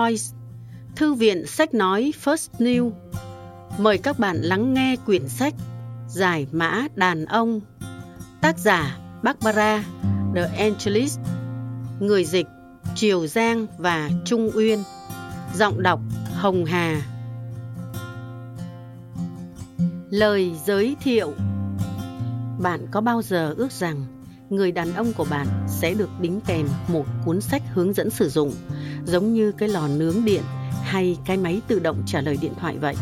Voice, Thư viện sách nói First New. Mời các bạn lắng nghe quyển sách Giải mã đàn ông. Tác giả Barbara The Angelis. Người dịch Triều Giang và Trung Uyên. Giọng đọc Hồng Hà. Lời giới thiệu Bạn có bao giờ ước rằng người đàn ông của bạn sẽ được đính kèm một cuốn sách hướng dẫn sử dụng giống như cái lò nướng điện hay cái máy tự động trả lời điện thoại vậy.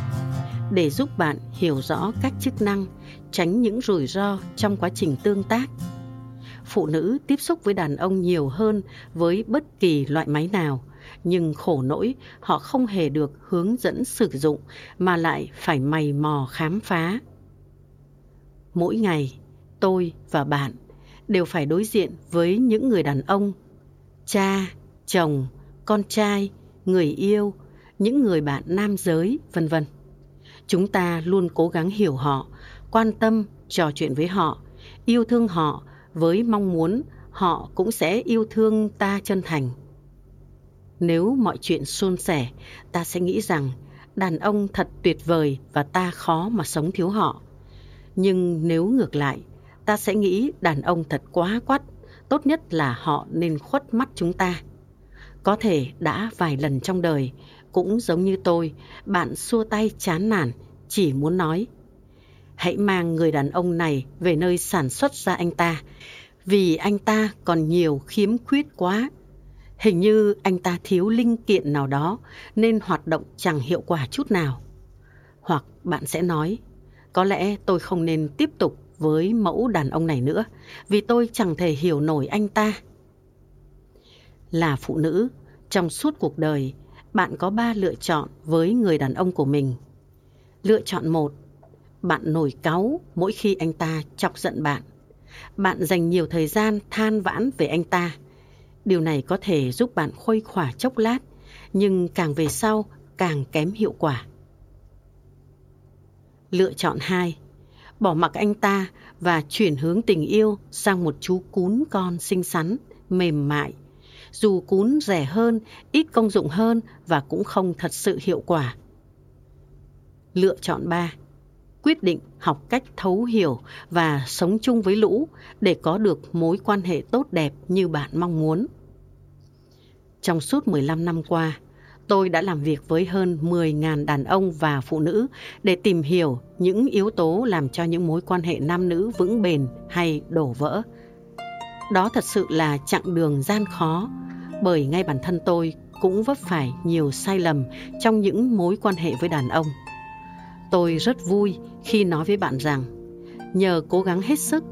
Để giúp bạn hiểu rõ các chức năng, tránh những rủi ro trong quá trình tương tác. Phụ nữ tiếp xúc với đàn ông nhiều hơn với bất kỳ loại máy nào, nhưng khổ nỗi, họ không hề được hướng dẫn sử dụng mà lại phải mày mò khám phá. Mỗi ngày, tôi và bạn đều phải đối diện với những người đàn ông, cha, chồng con trai, người yêu, những người bạn nam giới, vân vân. Chúng ta luôn cố gắng hiểu họ, quan tâm, trò chuyện với họ, yêu thương họ với mong muốn họ cũng sẽ yêu thương ta chân thành. Nếu mọi chuyện suôn sẻ, ta sẽ nghĩ rằng đàn ông thật tuyệt vời và ta khó mà sống thiếu họ. Nhưng nếu ngược lại, ta sẽ nghĩ đàn ông thật quá quắt, tốt nhất là họ nên khuất mắt chúng ta có thể đã vài lần trong đời, cũng giống như tôi, bạn xua tay chán nản, chỉ muốn nói, hãy mang người đàn ông này về nơi sản xuất ra anh ta, vì anh ta còn nhiều khiếm khuyết quá. Hình như anh ta thiếu linh kiện nào đó, nên hoạt động chẳng hiệu quả chút nào. Hoặc bạn sẽ nói, có lẽ tôi không nên tiếp tục với mẫu đàn ông này nữa, vì tôi chẳng thể hiểu nổi anh ta. Là phụ nữ trong suốt cuộc đời, bạn có ba lựa chọn với người đàn ông của mình. Lựa chọn một, bạn nổi cáu mỗi khi anh ta chọc giận bạn. Bạn dành nhiều thời gian than vãn về anh ta. Điều này có thể giúp bạn khuây khỏa chốc lát, nhưng càng về sau càng kém hiệu quả. Lựa chọn hai, bỏ mặc anh ta và chuyển hướng tình yêu sang một chú cún con xinh xắn, mềm mại dù cún rẻ hơn ít công dụng hơn và cũng không thật sự hiệu quả lựa chọn ba quyết định học cách thấu hiểu và sống chung với lũ để có được mối quan hệ tốt đẹp như bạn mong muốn. Trong suốt 15 năm qua, tôi đã làm việc với hơn 10.000 đàn ông và phụ nữ để tìm hiểu những yếu tố làm cho những mối quan hệ nam nữ vững bền hay đổ vỡ. Đó thật sự là chặng đường gian khó, bởi ngay bản thân tôi cũng vấp phải nhiều sai lầm trong những mối quan hệ với đàn ông. Tôi rất vui khi nói với bạn rằng nhờ cố gắng hết sức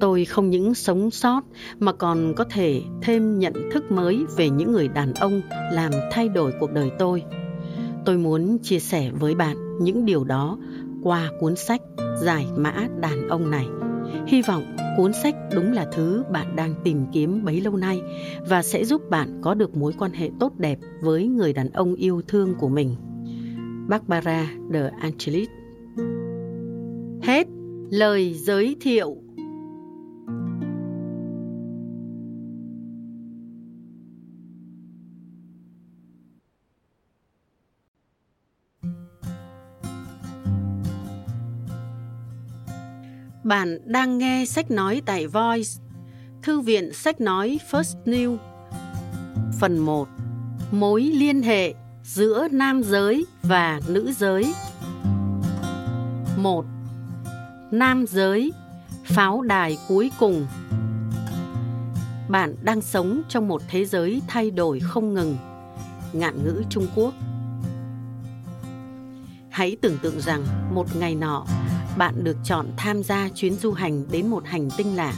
tôi không những sống sót mà còn có thể thêm nhận thức mới về những người đàn ông làm thay đổi cuộc đời tôi tôi muốn chia sẻ với bạn những điều đó qua cuốn sách giải mã đàn ông này hy vọng cuốn sách đúng là thứ bạn đang tìm kiếm bấy lâu nay và sẽ giúp bạn có được mối quan hệ tốt đẹp với người đàn ông yêu thương của mình. Barbara de angelis. Hết lời giới thiệu. Bạn đang nghe sách nói tại Voice, Thư viện sách nói First New. Phần 1. Mối liên hệ giữa nam giới và nữ giới. 1. Nam giới, pháo đài cuối cùng. Bạn đang sống trong một thế giới thay đổi không ngừng. Ngạn ngữ Trung Quốc. Hãy tưởng tượng rằng một ngày nọ bạn được chọn tham gia chuyến du hành đến một hành tinh lạ.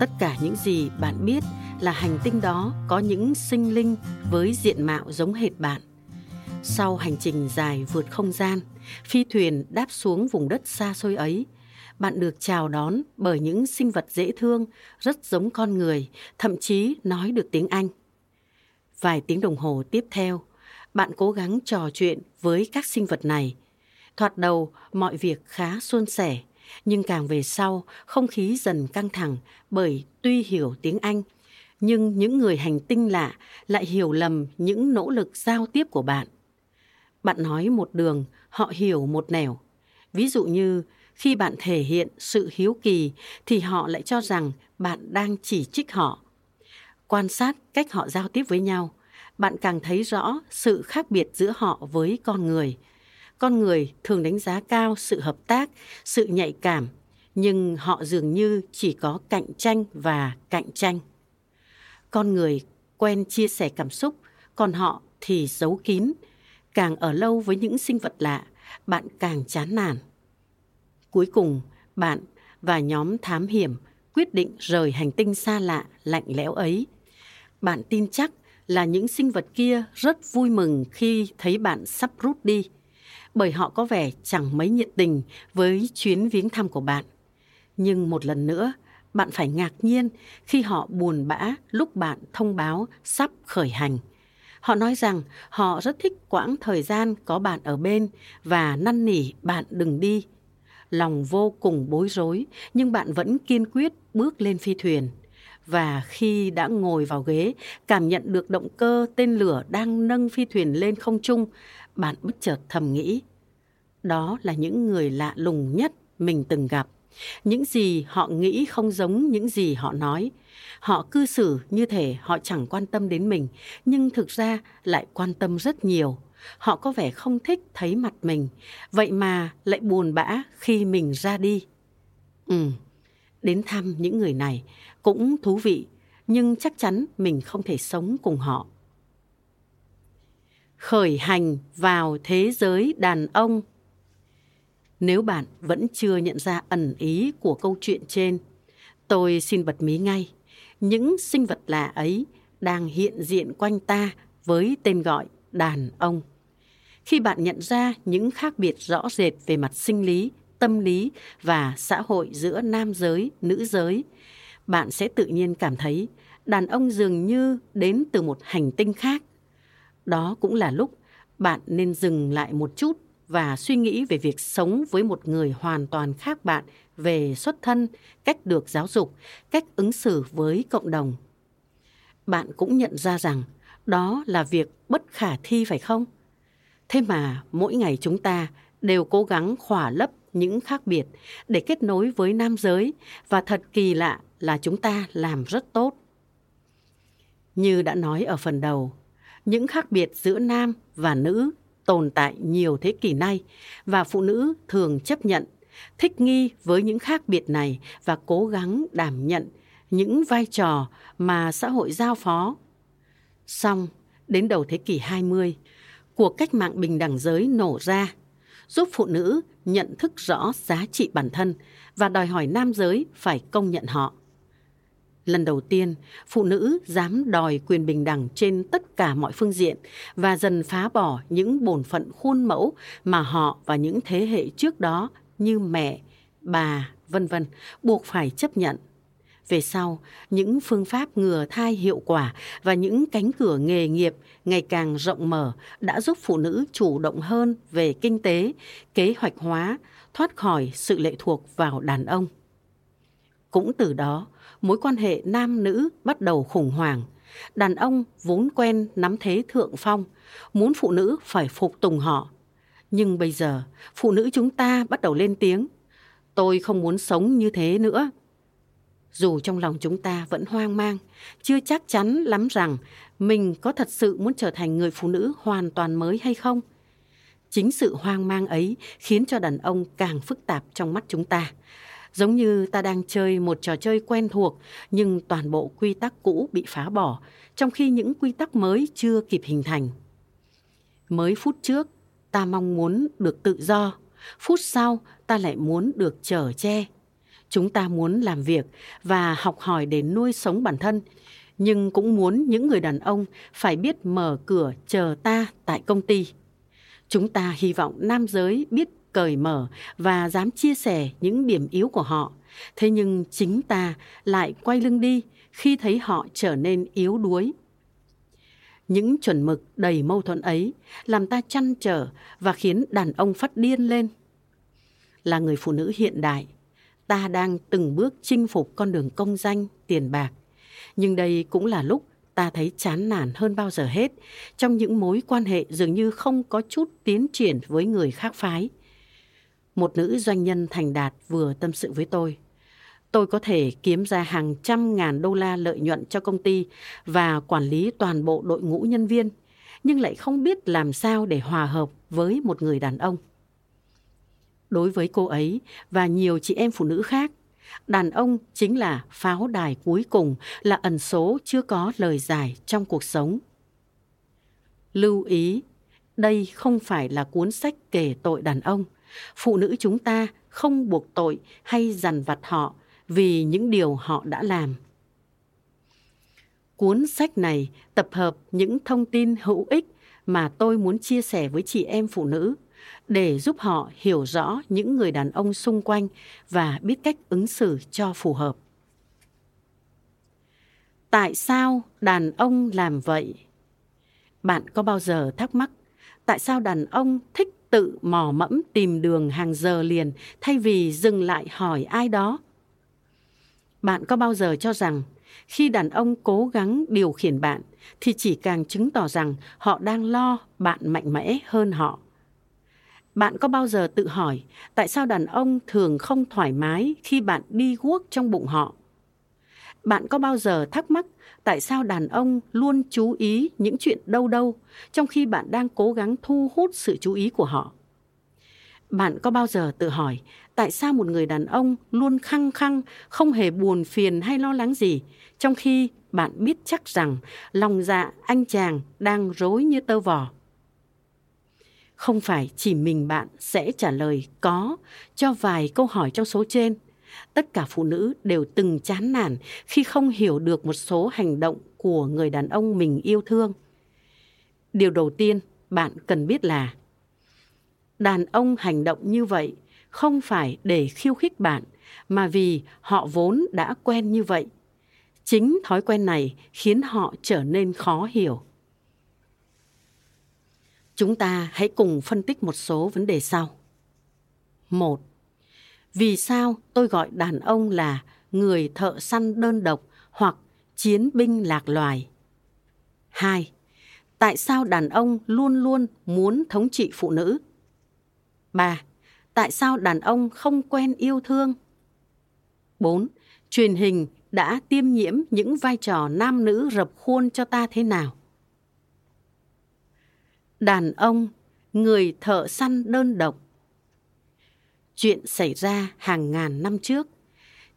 Tất cả những gì bạn biết là hành tinh đó có những sinh linh với diện mạo giống hệt bạn. Sau hành trình dài vượt không gian, phi thuyền đáp xuống vùng đất xa xôi ấy, bạn được chào đón bởi những sinh vật dễ thương, rất giống con người, thậm chí nói được tiếng Anh. Vài tiếng đồng hồ tiếp theo, bạn cố gắng trò chuyện với các sinh vật này – Thoạt đầu, mọi việc khá suôn sẻ, nhưng càng về sau, không khí dần căng thẳng bởi tuy hiểu tiếng Anh, Nhưng những người hành tinh lạ lại hiểu lầm những nỗ lực giao tiếp của bạn. Bạn nói một đường, họ hiểu một nẻo. Ví dụ như khi bạn thể hiện sự hiếu kỳ thì họ lại cho rằng bạn đang chỉ trích họ. Quan sát cách họ giao tiếp với nhau, bạn càng thấy rõ sự khác biệt giữa họ với con người. Con người thường đánh giá cao sự hợp tác, sự nhạy cảm, nhưng họ dường như chỉ có cạnh tranh và cạnh tranh. Con người quen chia sẻ cảm xúc, còn họ thì giấu kín. Càng ở lâu với những sinh vật lạ, bạn càng chán nản. Cuối cùng, bạn và nhóm thám hiểm quyết định rời hành tinh xa lạ, lạnh lẽo ấy. Bạn tin chắc là những sinh vật kia rất vui mừng khi thấy bạn sắp rút đi, bởi họ có vẻ chẳng mấy nhiệt tình với chuyến viếng thăm của bạn. Nhưng một lần nữa, bạn phải ngạc nhiên khi họ buồn bã lúc bạn thông báo sắp khởi hành. Họ nói rằng họ rất thích quãng thời gian có bạn ở bên và năn nỉ bạn đừng đi. Lòng vô cùng bối rối, nhưng bạn vẫn kiên quyết bước lên phi thuyền. Và khi đã ngồi vào ghế, cảm nhận được động cơ tên lửa đang nâng phi thuyền lên không trung, bạn bất chợt thầm nghĩ. Đó là những người lạ lùng nhất mình từng gặp. Những gì họ nghĩ không giống những gì họ nói. Họ cư xử như thể họ chẳng quan tâm đến mình, nhưng thực ra lại quan tâm rất nhiều. Họ có vẻ không thích thấy mặt mình, vậy mà lại buồn bã khi mình ra đi. Ừ, đến thăm những người này cũng thú vị, nhưng chắc chắn mình không thể sống cùng họ. Khởi hành vào thế giới đàn ông nếu bạn vẫn chưa nhận ra ẩn ý của câu chuyện trên, tôi xin bật mí ngay. Những sinh vật lạ ấy đang hiện diện quanh ta với tên gọi đàn ông. Khi bạn nhận ra những khác biệt rõ rệt về mặt sinh lý, tâm lý và xã hội giữa nam giới, nữ giới, bạn sẽ tự nhiên cảm thấy đàn ông dường như đến từ một hành tinh khác. Đó cũng là lúc bạn nên dừng lại một chút và suy nghĩ về việc sống với một người hoàn toàn khác bạn về xuất thân, cách được giáo dục, cách ứng xử với cộng đồng. Bạn cũng nhận ra rằng đó là việc bất khả thi phải không? Thế mà mỗi ngày chúng ta đều cố gắng khỏa lấp những khác biệt để kết nối với nam giới và thật kỳ lạ là chúng ta làm rất tốt. Như đã nói ở phần đầu, những khác biệt giữa nam và nữ tồn tại nhiều thế kỷ nay và phụ nữ thường chấp nhận, thích nghi với những khác biệt này và cố gắng đảm nhận những vai trò mà xã hội giao phó. Song đến đầu thế kỷ 20, cuộc cách mạng bình đẳng giới nổ ra, giúp phụ nữ nhận thức rõ giá trị bản thân và đòi hỏi nam giới phải công nhận họ. Lần đầu tiên, phụ nữ dám đòi quyền bình đẳng trên tất cả mọi phương diện và dần phá bỏ những bổn phận khuôn mẫu mà họ và những thế hệ trước đó như mẹ, bà, vân vân buộc phải chấp nhận. Về sau, những phương pháp ngừa thai hiệu quả và những cánh cửa nghề nghiệp ngày càng rộng mở đã giúp phụ nữ chủ động hơn về kinh tế, kế hoạch hóa, thoát khỏi sự lệ thuộc vào đàn ông. Cũng từ đó, mối quan hệ nam nữ bắt đầu khủng hoảng. Đàn ông vốn quen nắm thế thượng phong, muốn phụ nữ phải phục tùng họ. Nhưng bây giờ, phụ nữ chúng ta bắt đầu lên tiếng. Tôi không muốn sống như thế nữa. Dù trong lòng chúng ta vẫn hoang mang, chưa chắc chắn lắm rằng mình có thật sự muốn trở thành người phụ nữ hoàn toàn mới hay không. Chính sự hoang mang ấy khiến cho đàn ông càng phức tạp trong mắt chúng ta giống như ta đang chơi một trò chơi quen thuộc nhưng toàn bộ quy tắc cũ bị phá bỏ, trong khi những quy tắc mới chưa kịp hình thành. Mới phút trước, ta mong muốn được tự do, phút sau ta lại muốn được chở che. Chúng ta muốn làm việc và học hỏi để nuôi sống bản thân, nhưng cũng muốn những người đàn ông phải biết mở cửa chờ ta tại công ty. Chúng ta hy vọng nam giới biết cởi mở và dám chia sẻ những điểm yếu của họ. Thế nhưng chính ta lại quay lưng đi khi thấy họ trở nên yếu đuối. Những chuẩn mực đầy mâu thuẫn ấy làm ta chăn trở và khiến đàn ông phát điên lên. Là người phụ nữ hiện đại, ta đang từng bước chinh phục con đường công danh, tiền bạc. Nhưng đây cũng là lúc ta thấy chán nản hơn bao giờ hết trong những mối quan hệ dường như không có chút tiến triển với người khác phái. Một nữ doanh nhân thành đạt vừa tâm sự với tôi. Tôi có thể kiếm ra hàng trăm ngàn đô la lợi nhuận cho công ty và quản lý toàn bộ đội ngũ nhân viên, nhưng lại không biết làm sao để hòa hợp với một người đàn ông. Đối với cô ấy và nhiều chị em phụ nữ khác, đàn ông chính là pháo đài cuối cùng, là ẩn số chưa có lời giải trong cuộc sống. Lưu ý, đây không phải là cuốn sách kể tội đàn ông. Phụ nữ chúng ta không buộc tội hay dằn vặt họ vì những điều họ đã làm. Cuốn sách này tập hợp những thông tin hữu ích mà tôi muốn chia sẻ với chị em phụ nữ để giúp họ hiểu rõ những người đàn ông xung quanh và biết cách ứng xử cho phù hợp. Tại sao đàn ông làm vậy? Bạn có bao giờ thắc mắc tại sao đàn ông thích tự mò mẫm tìm đường hàng giờ liền, thay vì dừng lại hỏi ai đó? Bạn có bao giờ cho rằng khi đàn ông cố gắng điều khiển bạn thì chỉ càng chứng tỏ rằng họ đang lo bạn mạnh mẽ hơn họ? Bạn có bao giờ tự hỏi tại sao đàn ông thường không thoải mái khi bạn đi guốc trong bụng họ? Bạn có bao giờ thắc mắc tại sao đàn ông luôn chú ý những chuyện đâu đâu, trong khi bạn đang cố gắng thu hút sự chú ý của họ? Bạn có bao giờ tự hỏi tại sao một người đàn ông luôn khăng khăng, không hề buồn phiền hay lo lắng gì, trong khi bạn biết chắc rằng lòng dạ anh chàng đang rối như tơ vò? Không phải chỉ mình bạn sẽ trả lời có cho vài câu hỏi trong số trên. Tất cả phụ nữ đều từng chán nản khi không hiểu được một số hành động của người đàn ông mình yêu thương. Điều đầu tiên bạn cần biết là đàn ông hành động như vậy không phải để khiêu khích bạn mà vì họ vốn đã quen như vậy. Chính thói quen này khiến họ trở nên khó hiểu. Chúng ta hãy cùng phân tích một số vấn đề sau. Một, vì sao tôi gọi đàn ông là người thợ săn đơn độc hoặc chiến binh lạc loài? Hai, Tại sao đàn ông luôn luôn muốn thống trị phụ nữ? Ba, Tại sao đàn ông không quen yêu thương? Bốn, Truyền hình đã tiêm nhiễm những vai trò nam nữ rập khuôn cho ta thế nào? đàn ông, người thợ săn đơn độc. Chuyện xảy ra hàng ngàn năm trước.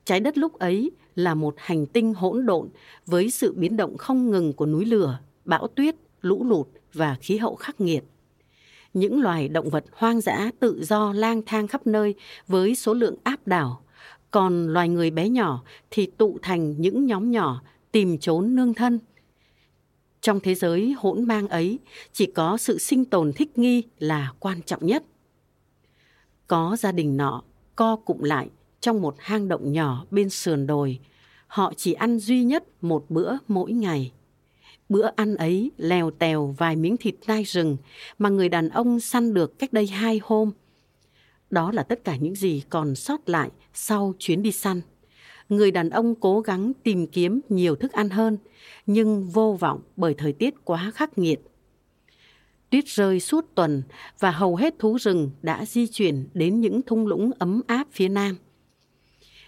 Trái đất lúc ấy là một hành tinh hỗn độn với sự biến động không ngừng của núi lửa, bão tuyết, lũ lụt và khí hậu khắc nghiệt. Những loài động vật hoang dã tự do lang thang khắp nơi với số lượng áp đảo, còn loài người bé nhỏ thì tụ thành những nhóm nhỏ tìm trốn nương thân – trong thế giới hỗn mang ấy, chỉ có sự sinh tồn thích nghi là quan trọng nhất. Có gia đình nọ co cụm lại trong một hang động nhỏ bên sườn đồi. Họ chỉ ăn duy nhất một bữa mỗi ngày. Bữa ăn ấy lèo tèo vài miếng thịt nai rừng mà người đàn ông săn được cách đây hai hôm. Đó là tất cả những gì còn sót lại sau chuyến đi săn người đàn ông cố gắng tìm kiếm nhiều thức ăn hơn, nhưng vô vọng bởi thời tiết quá khắc nghiệt. Tuyết rơi suốt tuần và hầu hết thú rừng đã di chuyển đến những thung lũng ấm áp phía nam.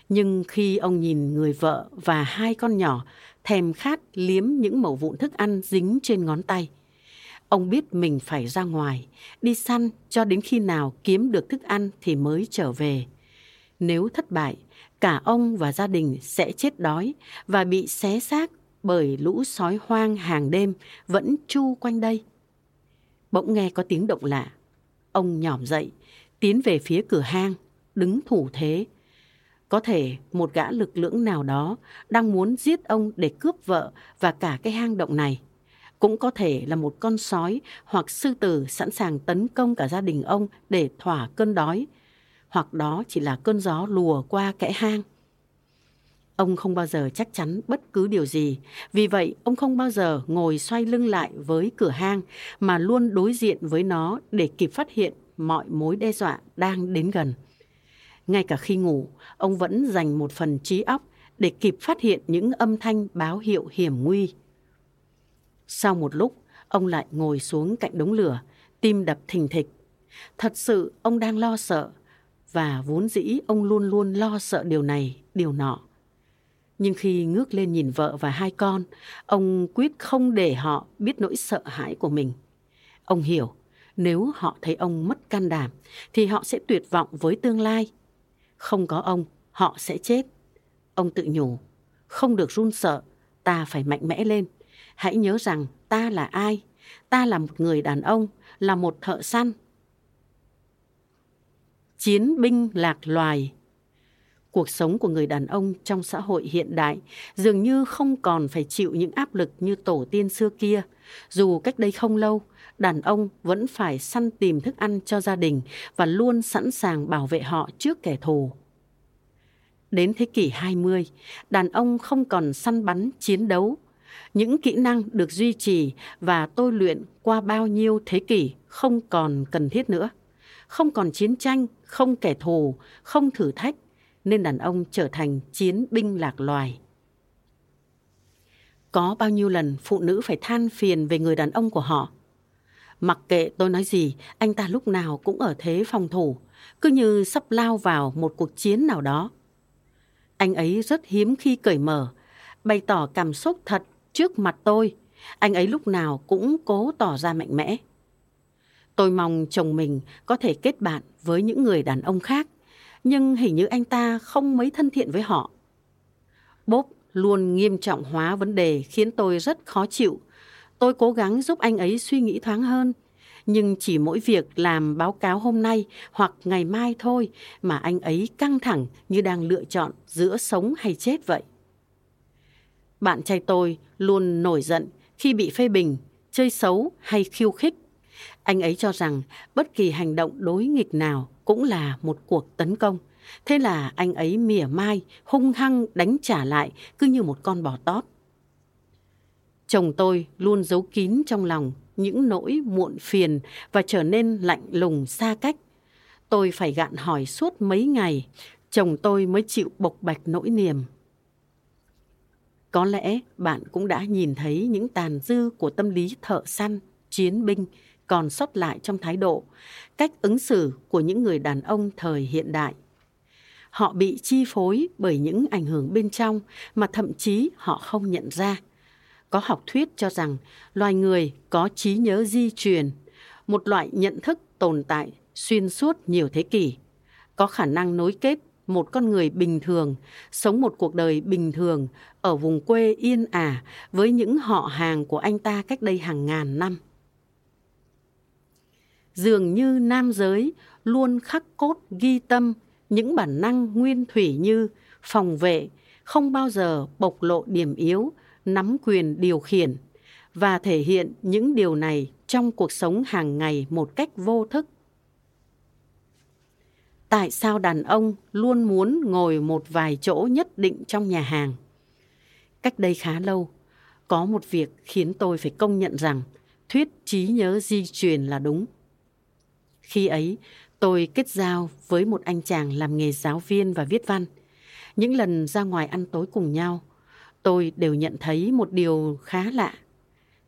Nhưng khi ông nhìn người vợ và hai con nhỏ thèm khát liếm những mẩu vụn thức ăn dính trên ngón tay, ông biết mình phải ra ngoài, đi săn cho đến khi nào kiếm được thức ăn thì mới trở về. Nếu thất bại, cả ông và gia đình sẽ chết đói và bị xé xác bởi lũ sói hoang hàng đêm vẫn chu quanh đây. Bỗng nghe có tiếng động lạ. Ông nhỏm dậy, tiến về phía cửa hang, đứng thủ thế. Có thể một gã lực lưỡng nào đó đang muốn giết ông để cướp vợ và cả cái hang động này. Cũng có thể là một con sói hoặc sư tử sẵn sàng tấn công cả gia đình ông để thỏa cơn đói hoặc đó chỉ là cơn gió lùa qua kẽ hang. Ông không bao giờ chắc chắn bất cứ điều gì, vì vậy ông không bao giờ ngồi xoay lưng lại với cửa hang mà luôn đối diện với nó để kịp phát hiện mọi mối đe dọa đang đến gần. Ngay cả khi ngủ, ông vẫn dành một phần trí óc để kịp phát hiện những âm thanh báo hiệu hiểm nguy. Sau một lúc, ông lại ngồi xuống cạnh đống lửa, tim đập thình thịch. Thật sự ông đang lo sợ và vốn dĩ ông luôn luôn lo sợ điều này, điều nọ. Nhưng khi ngước lên nhìn vợ và hai con, ông quyết không để họ biết nỗi sợ hãi của mình. Ông hiểu, nếu họ thấy ông mất can đảm, thì họ sẽ tuyệt vọng với tương lai. Không có ông, họ sẽ chết. Ông tự nhủ, không được run sợ, ta phải mạnh mẽ lên. Hãy nhớ rằng ta là ai? Ta là một người đàn ông, là một thợ săn. Chiến binh lạc loài cuộc sống của người đàn ông trong xã hội hiện đại dường như không còn phải chịu những áp lực như tổ tiên xưa kia. Dù cách đây không lâu, đàn ông vẫn phải săn tìm thức ăn cho gia đình và luôn sẵn sàng bảo vệ họ trước kẻ thù. Đến thế kỷ 20, đàn ông không còn săn bắn, chiến đấu. Những kỹ năng được duy trì và tôi luyện qua bao nhiêu thế kỷ không còn cần thiết nữa. Không còn chiến tranh, không kẻ thù, không thử thách, nên đàn ông trở thành chiến binh lạc loài. Có bao nhiêu lần phụ nữ phải than phiền về người đàn ông của họ. Mặc kệ tôi nói gì, anh ta lúc nào cũng ở thế phòng thủ, cứ như sắp lao vào một cuộc chiến nào đó. Anh ấy rất hiếm khi cởi mở, bày tỏ cảm xúc thật trước mặt tôi. Anh ấy lúc nào cũng cố tỏ ra mạnh mẽ. Tôi mong chồng mình có thể kết bạn với những người đàn ông khác nhưng hình như anh ta không mấy thân thiện với họ. Bob luôn nghiêm trọng hóa vấn đề khiến tôi rất khó chịu. Tôi cố gắng giúp anh ấy suy nghĩ thoáng hơn, nhưng chỉ mỗi việc làm báo cáo hôm nay hoặc ngày mai thôi mà anh ấy căng thẳng như đang lựa chọn giữa sống hay chết vậy. Bạn trai tôi luôn nổi giận khi bị phê bình, chơi xấu hay khiêu khích. Anh ấy cho rằng bất kỳ hành động đối nghịch nào cũng là một cuộc tấn công. Thế là anh ấy mỉa mai, hung hăng đánh trả lại cứ như một con bò tót. Chồng tôi luôn giấu kín trong lòng những nỗi muộn phiền và trở nên lạnh lùng xa cách. Tôi phải gạn hỏi suốt mấy ngày, chồng tôi mới chịu bộc bạch nỗi niềm. Có lẽ bạn cũng đã nhìn thấy những tàn dư của tâm lý thợ săn, chiến binh còn sót lại trong thái độ, cách ứng xử của những người đàn ông thời hiện đại. Họ bị chi phối bởi những ảnh hưởng bên trong mà thậm chí họ không nhận ra. Có học thuyết cho rằng loài người có trí nhớ di truyền, một loại nhận thức tồn tại xuyên suốt nhiều thế kỷ, có khả năng nối kết một con người bình thường, sống một cuộc đời bình thường ở vùng quê yên ả với những họ hàng của anh ta cách đây hàng ngàn năm dường như nam giới luôn khắc cốt ghi tâm những bản năng nguyên thủy như phòng vệ, không bao giờ bộc lộ điểm yếu, nắm quyền điều khiển và thể hiện những điều này trong cuộc sống hàng ngày một cách vô thức. Tại sao đàn ông luôn muốn ngồi một vài chỗ nhất định trong nhà hàng? Cách đây khá lâu, có một việc khiến tôi phải công nhận rằng thuyết trí nhớ di truyền là đúng. Khi ấy, tôi kết giao với một anh chàng làm nghề giáo viên và viết văn. Những lần ra ngoài ăn tối cùng nhau, tôi đều nhận thấy một điều khá lạ.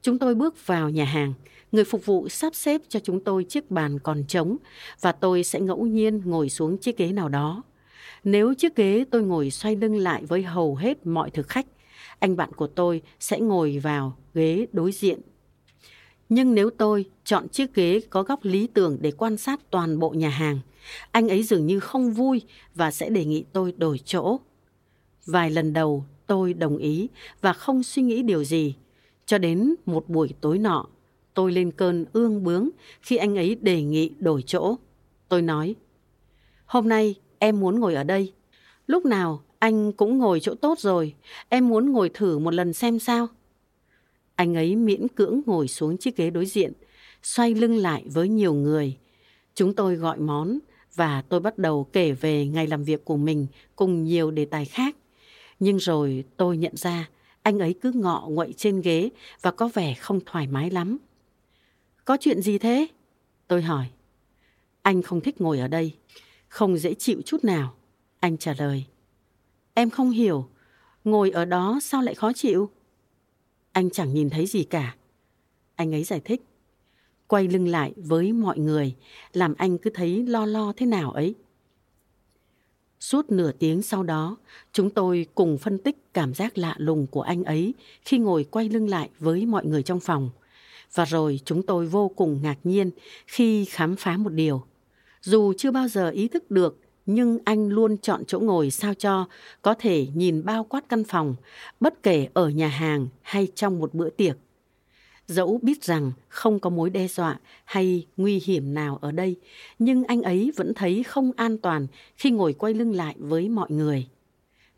Chúng tôi bước vào nhà hàng, người phục vụ sắp xếp cho chúng tôi chiếc bàn còn trống và tôi sẽ ngẫu nhiên ngồi xuống chiếc ghế nào đó. Nếu chiếc ghế tôi ngồi xoay lưng lại với hầu hết mọi thực khách, anh bạn của tôi sẽ ngồi vào ghế đối diện nhưng nếu tôi chọn chiếc ghế có góc lý tưởng để quan sát toàn bộ nhà hàng, anh ấy dường như không vui và sẽ đề nghị tôi đổi chỗ. Vài lần đầu tôi đồng ý và không suy nghĩ điều gì. Cho đến một buổi tối nọ, tôi lên cơn ương bướng khi anh ấy đề nghị đổi chỗ. Tôi nói, hôm nay em muốn ngồi ở đây. Lúc nào anh cũng ngồi chỗ tốt rồi, em muốn ngồi thử một lần xem sao. Anh ấy miễn cưỡng ngồi xuống chiếc ghế đối diện, xoay lưng lại với nhiều người. Chúng tôi gọi món và tôi bắt đầu kể về ngày làm việc của mình cùng nhiều đề tài khác. Nhưng rồi tôi nhận ra anh ấy cứ ngọ nguậy trên ghế và có vẻ không thoải mái lắm. Có chuyện gì thế? Tôi hỏi. Anh không thích ngồi ở đây, không dễ chịu chút nào. Anh trả lời. Em không hiểu, ngồi ở đó sao lại khó chịu? Anh chẳng nhìn thấy gì cả. Anh ấy giải thích. Quay lưng lại với mọi người, làm anh cứ thấy lo lo thế nào ấy. Suốt nửa tiếng sau đó, chúng tôi cùng phân tích cảm giác lạ lùng của anh ấy khi ngồi quay lưng lại với mọi người trong phòng. Và rồi chúng tôi vô cùng ngạc nhiên khi khám phá một điều. Dù chưa bao giờ ý thức được, nhưng anh luôn chọn chỗ ngồi sao cho có thể nhìn bao quát căn phòng, bất kể ở nhà hàng hay trong một bữa tiệc. Dẫu biết rằng không có mối đe dọa hay nguy hiểm nào ở đây, nhưng anh ấy vẫn thấy không an toàn khi ngồi quay lưng lại với mọi người.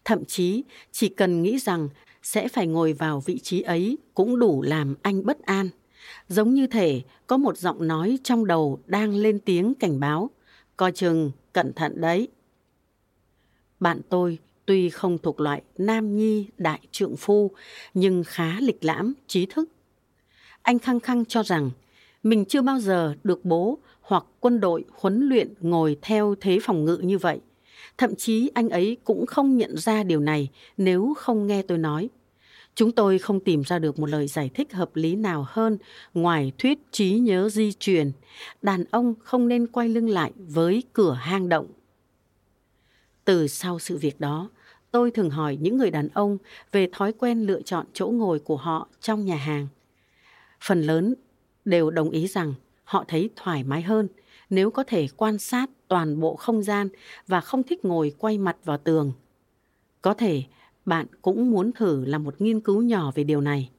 Thậm chí chỉ cần nghĩ rằng sẽ phải ngồi vào vị trí ấy cũng đủ làm anh bất an. Giống như thể có một giọng nói trong đầu đang lên tiếng cảnh báo. Coi chừng, cẩn thận đấy. Bạn tôi tuy không thuộc loại nam nhi đại trượng phu, nhưng khá lịch lãm, trí thức anh khăng khăng cho rằng mình chưa bao giờ được bố hoặc quân đội huấn luyện ngồi theo thế phòng ngự như vậy. Thậm chí anh ấy cũng không nhận ra điều này nếu không nghe tôi nói. Chúng tôi không tìm ra được một lời giải thích hợp lý nào hơn ngoài thuyết trí nhớ di truyền. Đàn ông không nên quay lưng lại với cửa hang động. Từ sau sự việc đó, tôi thường hỏi những người đàn ông về thói quen lựa chọn chỗ ngồi của họ trong nhà hàng phần lớn đều đồng ý rằng họ thấy thoải mái hơn nếu có thể quan sát toàn bộ không gian và không thích ngồi quay mặt vào tường. Có thể bạn cũng muốn thử làm một nghiên cứu nhỏ về điều này.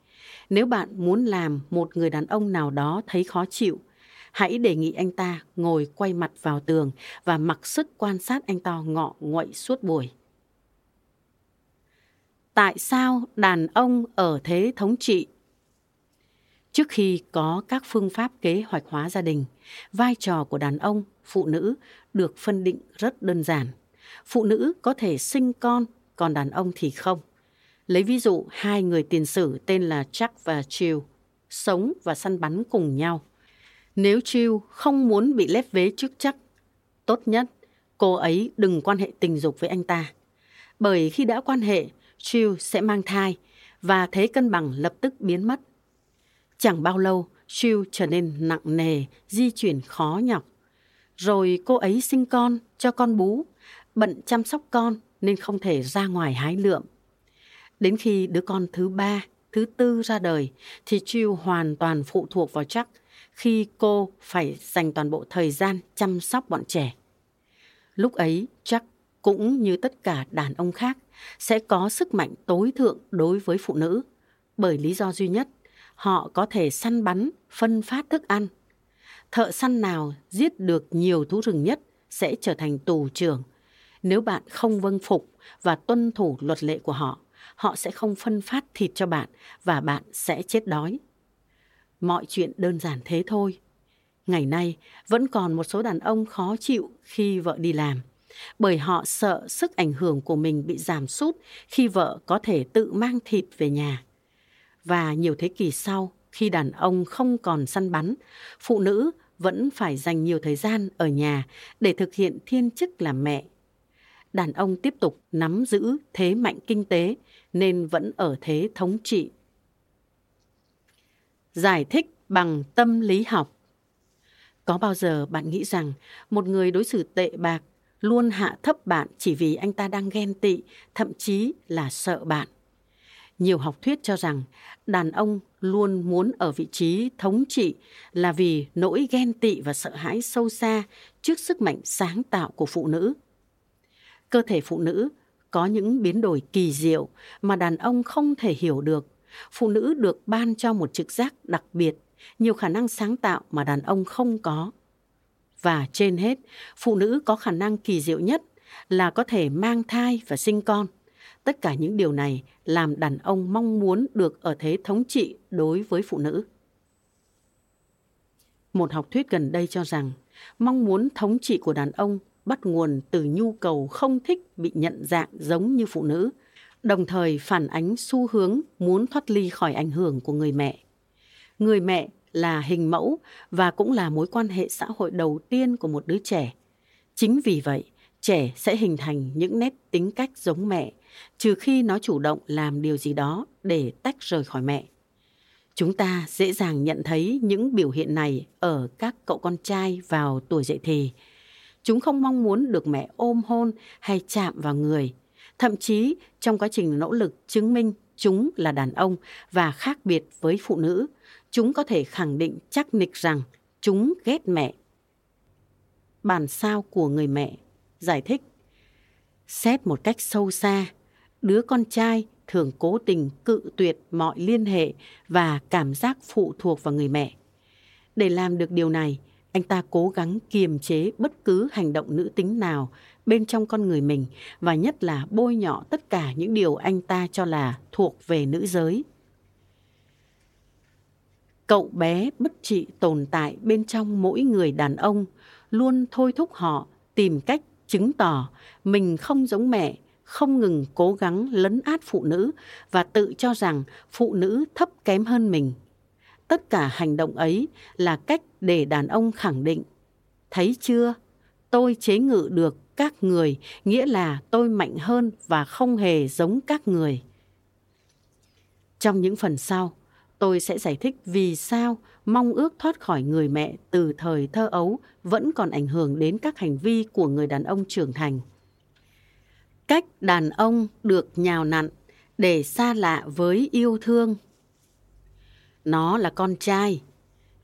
Nếu bạn muốn làm một người đàn ông nào đó thấy khó chịu, hãy đề nghị anh ta ngồi quay mặt vào tường và mặc sức quan sát anh ta ngọ nguậy suốt buổi. Tại sao đàn ông ở thế thống trị Trước khi có các phương pháp kế hoạch hóa gia đình, vai trò của đàn ông, phụ nữ được phân định rất đơn giản. Phụ nữ có thể sinh con, còn đàn ông thì không. Lấy ví dụ hai người tiền sử tên là Chuck và Chill sống và săn bắn cùng nhau. Nếu Chill không muốn bị lép vế trước Chuck, tốt nhất cô ấy đừng quan hệ tình dục với anh ta. Bởi khi đã quan hệ, Chill sẽ mang thai và thế cân bằng lập tức biến mất. Chẳng bao lâu, Chiu trở nên nặng nề, di chuyển khó nhọc. Rồi cô ấy sinh con, cho con bú, bận chăm sóc con nên không thể ra ngoài hái lượm. Đến khi đứa con thứ ba, thứ tư ra đời thì Chiu hoàn toàn phụ thuộc vào chắc khi cô phải dành toàn bộ thời gian chăm sóc bọn trẻ. Lúc ấy chắc cũng như tất cả đàn ông khác sẽ có sức mạnh tối thượng đối với phụ nữ bởi lý do duy nhất họ có thể săn bắn, phân phát thức ăn. Thợ săn nào giết được nhiều thú rừng nhất sẽ trở thành tù trưởng. Nếu bạn không vâng phục và tuân thủ luật lệ của họ, họ sẽ không phân phát thịt cho bạn và bạn sẽ chết đói. Mọi chuyện đơn giản thế thôi. Ngày nay, vẫn còn một số đàn ông khó chịu khi vợ đi làm, bởi họ sợ sức ảnh hưởng của mình bị giảm sút khi vợ có thể tự mang thịt về nhà và nhiều thế kỷ sau, khi đàn ông không còn săn bắn, phụ nữ vẫn phải dành nhiều thời gian ở nhà để thực hiện thiên chức làm mẹ. Đàn ông tiếp tục nắm giữ thế mạnh kinh tế nên vẫn ở thế thống trị. Giải thích bằng tâm lý học Có bao giờ bạn nghĩ rằng một người đối xử tệ bạc luôn hạ thấp bạn chỉ vì anh ta đang ghen tị, thậm chí là sợ bạn? Nhiều học thuyết cho rằng đàn ông luôn muốn ở vị trí thống trị là vì nỗi ghen tị và sợ hãi sâu xa trước sức mạnh sáng tạo của phụ nữ. Cơ thể phụ nữ có những biến đổi kỳ diệu mà đàn ông không thể hiểu được. Phụ nữ được ban cho một trực giác đặc biệt, nhiều khả năng sáng tạo mà đàn ông không có. Và trên hết, phụ nữ có khả năng kỳ diệu nhất là có thể mang thai và sinh con. Tất cả những điều này làm đàn ông mong muốn được ở thế thống trị đối với phụ nữ. Một học thuyết gần đây cho rằng mong muốn thống trị của đàn ông bắt nguồn từ nhu cầu không thích bị nhận dạng giống như phụ nữ, đồng thời phản ánh xu hướng muốn thoát ly khỏi ảnh hưởng của người mẹ. Người mẹ là hình mẫu và cũng là mối quan hệ xã hội đầu tiên của một đứa trẻ. Chính vì vậy, trẻ sẽ hình thành những nét tính cách giống mẹ trừ khi nó chủ động làm điều gì đó để tách rời khỏi mẹ. Chúng ta dễ dàng nhận thấy những biểu hiện này ở các cậu con trai vào tuổi dậy thì. Chúng không mong muốn được mẹ ôm hôn hay chạm vào người. Thậm chí trong quá trình nỗ lực chứng minh chúng là đàn ông và khác biệt với phụ nữ, chúng có thể khẳng định chắc nịch rằng chúng ghét mẹ. Bản sao của người mẹ giải thích Xét một cách sâu xa, đứa con trai thường cố tình cự tuyệt mọi liên hệ và cảm giác phụ thuộc vào người mẹ. Để làm được điều này, anh ta cố gắng kiềm chế bất cứ hành động nữ tính nào bên trong con người mình và nhất là bôi nhọ tất cả những điều anh ta cho là thuộc về nữ giới. Cậu bé bất trị tồn tại bên trong mỗi người đàn ông luôn thôi thúc họ tìm cách chứng tỏ mình không giống mẹ, không ngừng cố gắng lấn át phụ nữ và tự cho rằng phụ nữ thấp kém hơn mình. Tất cả hành động ấy là cách để đàn ông khẳng định. Thấy chưa? Tôi chế ngự được các người, nghĩa là tôi mạnh hơn và không hề giống các người. Trong những phần sau, tôi sẽ giải thích vì sao mong ước thoát khỏi người mẹ từ thời thơ ấu vẫn còn ảnh hưởng đến các hành vi của người đàn ông trưởng thành. Cách đàn ông được nhào nặn để xa lạ với yêu thương. Nó là con trai,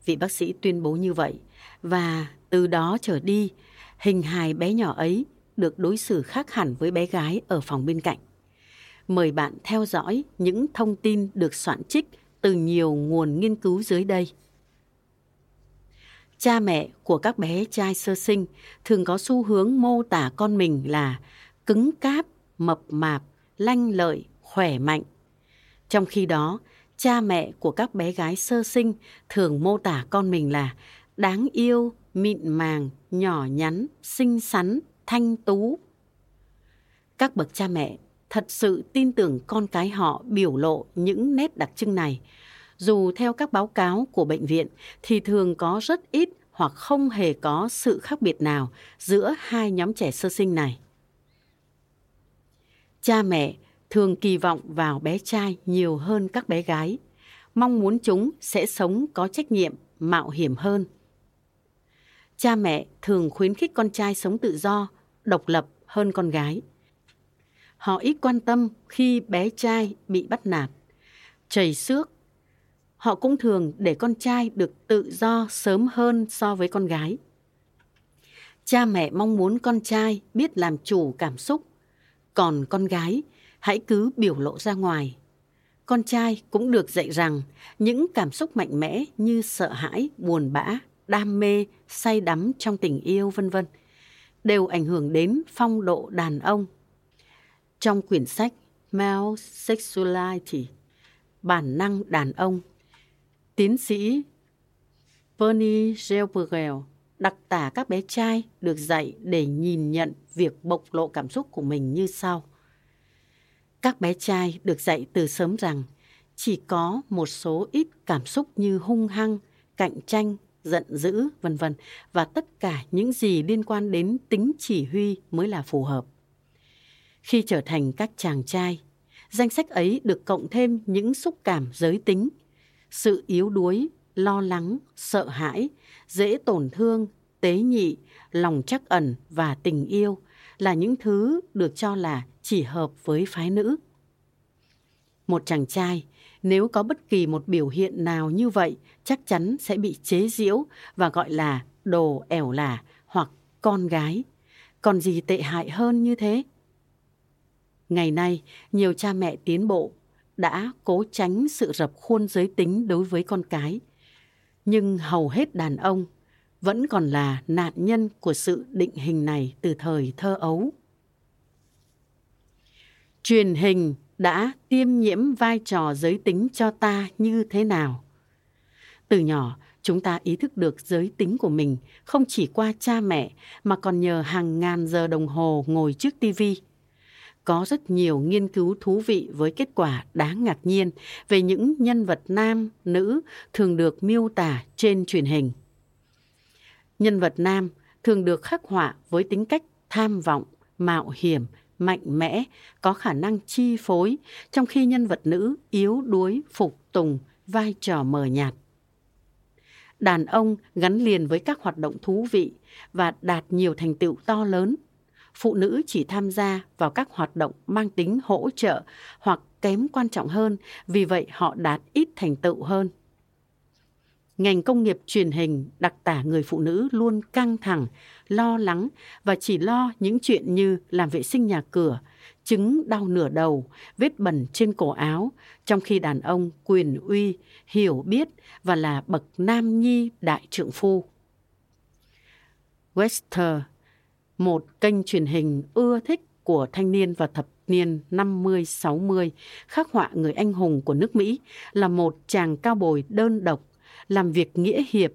vị bác sĩ tuyên bố như vậy, và từ đó trở đi, hình hài bé nhỏ ấy được đối xử khác hẳn với bé gái ở phòng bên cạnh. Mời bạn theo dõi những thông tin được soạn trích từ nhiều nguồn nghiên cứu dưới đây. Cha mẹ của các bé trai sơ sinh thường có xu hướng mô tả con mình là cứng cáp, mập mạp, lanh lợi, khỏe mạnh. Trong khi đó, cha mẹ của các bé gái sơ sinh thường mô tả con mình là đáng yêu, mịn màng, nhỏ nhắn, xinh xắn, thanh tú. Các bậc cha mẹ thật sự tin tưởng con cái họ biểu lộ những nét đặc trưng này. Dù theo các báo cáo của bệnh viện thì thường có rất ít hoặc không hề có sự khác biệt nào giữa hai nhóm trẻ sơ sinh này. Cha mẹ thường kỳ vọng vào bé trai nhiều hơn các bé gái, mong muốn chúng sẽ sống có trách nhiệm, mạo hiểm hơn. Cha mẹ thường khuyến khích con trai sống tự do, độc lập hơn con gái. Họ ít quan tâm khi bé trai bị bắt nạt, chảy xước. Họ cũng thường để con trai được tự do sớm hơn so với con gái. Cha mẹ mong muốn con trai biết làm chủ cảm xúc, còn con gái hãy cứ biểu lộ ra ngoài. Con trai cũng được dạy rằng những cảm xúc mạnh mẽ như sợ hãi, buồn bã, đam mê, say đắm trong tình yêu vân vân đều ảnh hưởng đến phong độ đàn ông. Trong quyển sách Male Sexuality, bản năng đàn ông, tiến sĩ Bernie Gelbergel đặc tả các bé trai được dạy để nhìn nhận việc bộc lộ cảm xúc của mình như sau. Các bé trai được dạy từ sớm rằng chỉ có một số ít cảm xúc như hung hăng, cạnh tranh, giận dữ, vân vân và tất cả những gì liên quan đến tính chỉ huy mới là phù hợp. Khi trở thành các chàng trai, danh sách ấy được cộng thêm những xúc cảm giới tính, sự yếu đuối, lo lắng, sợ hãi, dễ tổn thương, tế nhị, lòng trắc ẩn và tình yêu là những thứ được cho là chỉ hợp với phái nữ. Một chàng trai nếu có bất kỳ một biểu hiện nào như vậy chắc chắn sẽ bị chế giễu và gọi là đồ ẻo lả hoặc con gái. Còn gì tệ hại hơn như thế? Ngày nay, nhiều cha mẹ tiến bộ đã cố tránh sự rập khuôn giới tính đối với con cái. Nhưng hầu hết đàn ông vẫn còn là nạn nhân của sự định hình này từ thời thơ ấu. Truyền hình đã tiêm nhiễm vai trò giới tính cho ta như thế nào? Từ nhỏ, chúng ta ý thức được giới tính của mình không chỉ qua cha mẹ mà còn nhờ hàng ngàn giờ đồng hồ ngồi trước tivi. Có rất nhiều nghiên cứu thú vị với kết quả đáng ngạc nhiên về những nhân vật nam, nữ thường được miêu tả trên truyền hình. Nhân vật nam thường được khắc họa với tính cách tham vọng, mạo hiểm, mạnh mẽ, có khả năng chi phối, trong khi nhân vật nữ yếu đuối, phục tùng, vai trò mờ nhạt. Đàn ông gắn liền với các hoạt động thú vị và đạt nhiều thành tựu to lớn. Phụ nữ chỉ tham gia vào các hoạt động mang tính hỗ trợ hoặc kém quan trọng hơn, vì vậy họ đạt ít thành tựu hơn. Ngành công nghiệp truyền hình đặc tả người phụ nữ luôn căng thẳng, lo lắng và chỉ lo những chuyện như làm vệ sinh nhà cửa, chứng đau nửa đầu, vết bẩn trên cổ áo, trong khi đàn ông quyền uy, hiểu biết và là bậc nam nhi đại trượng phu. Wester, một kênh truyền hình ưa thích của thanh niên và thập niên 50-60, khắc họa người anh hùng của nước Mỹ là một chàng cao bồi đơn độc, làm việc nghĩa hiệp,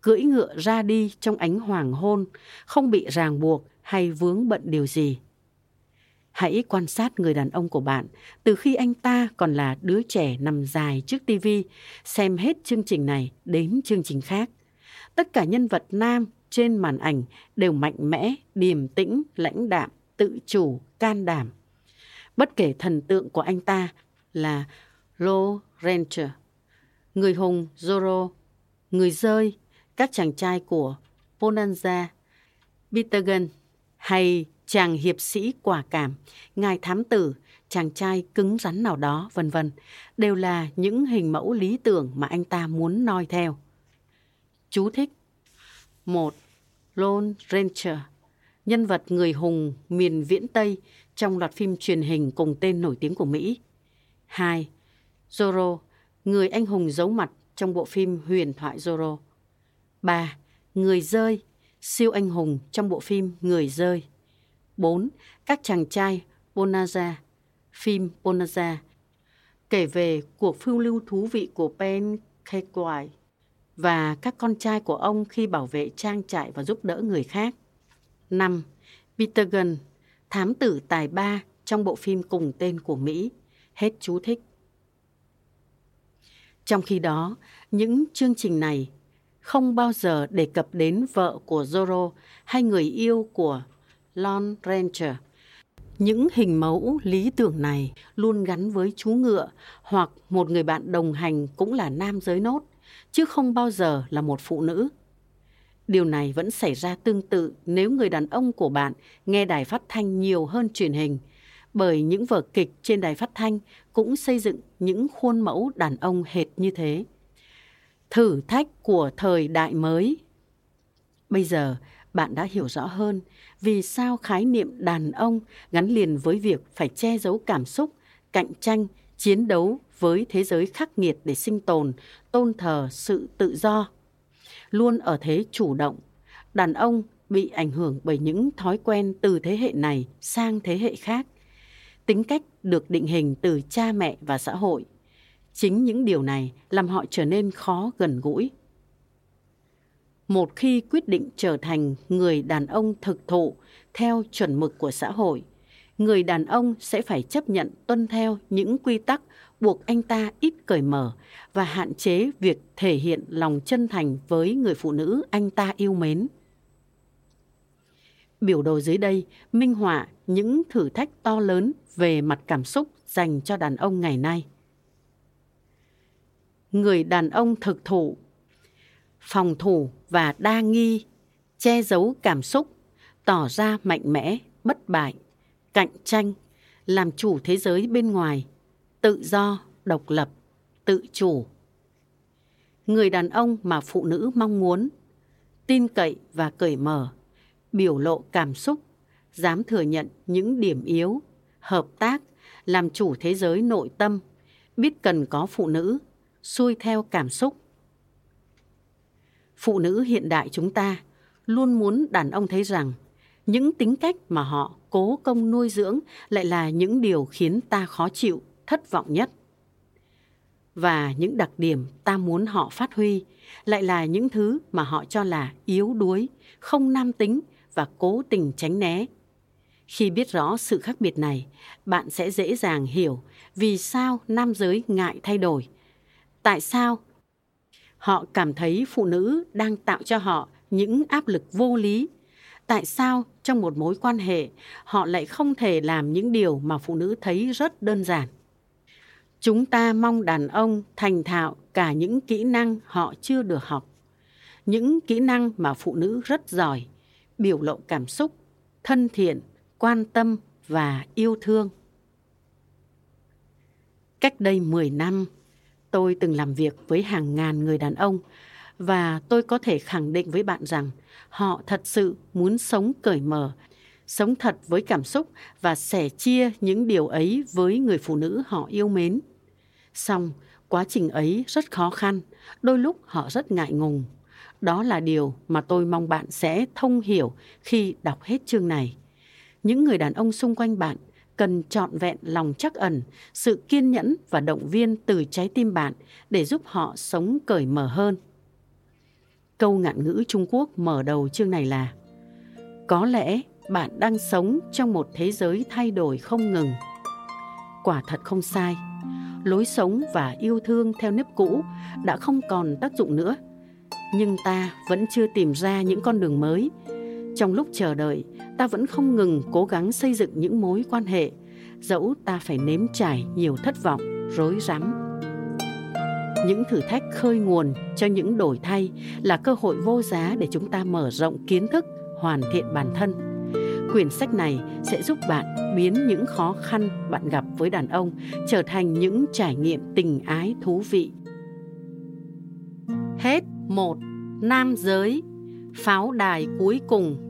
cưỡi ngựa ra đi trong ánh hoàng hôn, không bị ràng buộc hay vướng bận điều gì. Hãy quan sát người đàn ông của bạn từ khi anh ta còn là đứa trẻ nằm dài trước tivi, xem hết chương trình này đến chương trình khác. Tất cả nhân vật nam trên màn ảnh đều mạnh mẽ, điềm tĩnh, lãnh đạm, tự chủ, can đảm. Bất kể thần tượng của anh ta là Lorenzo. Ranger, người hùng Zoro, người rơi, các chàng trai của Bonanza, Peter Gunn hay chàng hiệp sĩ quả cảm, ngài thám tử, chàng trai cứng rắn nào đó, vân vân, đều là những hình mẫu lý tưởng mà anh ta muốn noi theo. Chú thích một Lone Ranger, nhân vật người hùng miền viễn Tây trong loạt phim truyền hình cùng tên nổi tiếng của Mỹ. 2. Zorro, người anh hùng giấu mặt trong bộ phim huyền thoại Zorro. 3. Người rơi, siêu anh hùng trong bộ phim Người rơi. 4. Các chàng trai Bonanza, phim Bonanza, kể về cuộc phiêu lưu thú vị của Ben Kekwai và các con trai của ông khi bảo vệ trang trại và giúp đỡ người khác. 5. Peter Gunn, thám tử tài ba trong bộ phim cùng tên của Mỹ. Hết chú thích. Trong khi đó, những chương trình này không bao giờ đề cập đến vợ của Zorro hay người yêu của Lon Ranger. Những hình mẫu lý tưởng này luôn gắn với chú ngựa hoặc một người bạn đồng hành cũng là nam giới nốt, chứ không bao giờ là một phụ nữ. Điều này vẫn xảy ra tương tự nếu người đàn ông của bạn nghe đài phát thanh nhiều hơn truyền hình, bởi những vở kịch trên đài phát thanh cũng xây dựng những khuôn mẫu đàn ông hệt như thế. Thử thách của thời đại mới Bây giờ, bạn đã hiểu rõ hơn vì sao khái niệm đàn ông gắn liền với việc phải che giấu cảm xúc, cạnh tranh, chiến đấu với thế giới khắc nghiệt để sinh tồn, tôn thờ sự tự do. Luôn ở thế chủ động, đàn ông bị ảnh hưởng bởi những thói quen từ thế hệ này sang thế hệ khác. Tính cách được định hình từ cha mẹ và xã hội. Chính những điều này làm họ trở nên khó gần gũi một khi quyết định trở thành người đàn ông thực thụ theo chuẩn mực của xã hội, người đàn ông sẽ phải chấp nhận tuân theo những quy tắc buộc anh ta ít cởi mở và hạn chế việc thể hiện lòng chân thành với người phụ nữ anh ta yêu mến biểu đồ dưới đây minh họa những thử thách to lớn về mặt cảm xúc dành cho đàn ông ngày nay người đàn ông thực thụ phòng thủ và đa nghi, che giấu cảm xúc, tỏ ra mạnh mẽ, bất bại, cạnh tranh, làm chủ thế giới bên ngoài, tự do, độc lập, tự chủ. Người đàn ông mà phụ nữ mong muốn, tin cậy và cởi mở, biểu lộ cảm xúc, dám thừa nhận những điểm yếu, hợp tác, làm chủ thế giới nội tâm, biết cần có phụ nữ, xuôi theo cảm xúc, phụ nữ hiện đại chúng ta luôn muốn đàn ông thấy rằng những tính cách mà họ cố công nuôi dưỡng lại là những điều khiến ta khó chịu, thất vọng nhất. Và những đặc điểm ta muốn họ phát huy lại là những thứ mà họ cho là yếu đuối, không nam tính và cố tình tránh né. Khi biết rõ sự khác biệt này, bạn sẽ dễ dàng hiểu vì sao nam giới ngại thay đổi. Tại sao Họ cảm thấy phụ nữ đang tạo cho họ những áp lực vô lý. tại sao trong một mối quan hệ họ lại không thể làm những điều mà phụ nữ thấy rất đơn giản chúng ta mong đàn ông thành thạo cả những kỹ năng họ chưa được học những kỹ năng mà phụ nữ rất giỏi biểu lộ cảm xúc, thân thiện, quan tâm và yêu thương. Cách đây 10 năm, tôi từng làm việc với hàng ngàn người đàn ông và tôi có thể khẳng định với bạn rằng họ thật sự muốn sống cởi mở, sống thật với cảm xúc và sẻ chia những điều ấy với người phụ nữ họ yêu mến. Song, quá trình ấy rất khó khăn, đôi lúc họ rất ngại ngùng đó là điều mà tôi mong bạn sẽ thông hiểu khi đọc hết chương này những người đàn ông xung quanh bạn cần trọn vẹn lòng chắc ẩn, sự kiên nhẫn và động viên từ trái tim bạn để giúp họ sống cởi mở hơn Câu ngạn ngữ Trung Quốc mở đầu chương này là, Có lẽ bạn đang sống trong một thế giới thay đổi không ngừng. Quả thật không sai. Lối sống và yêu thương theo nếp cũ đã không còn tác dụng nữa. Nhưng ta vẫn chưa tìm ra những con đường mới. Trong lúc chờ đợi, ta vẫn không ngừng cố gắng xây dựng những mối quan hệ, dẫu ta phải nếm trải nhiều thất vọng, rối rắm. Những thử thách khơi nguồn cho những đổi thay là cơ hội vô giá để chúng ta mở rộng kiến thức hoàn thiện bản thân. Quyển sách này sẽ giúp bạn biến những khó khăn bạn gặp với đàn ông trở thành những trải nghiệm tình ái thú vị. Hết một nam giới pháo đài cuối cùng.